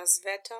Das Wetter.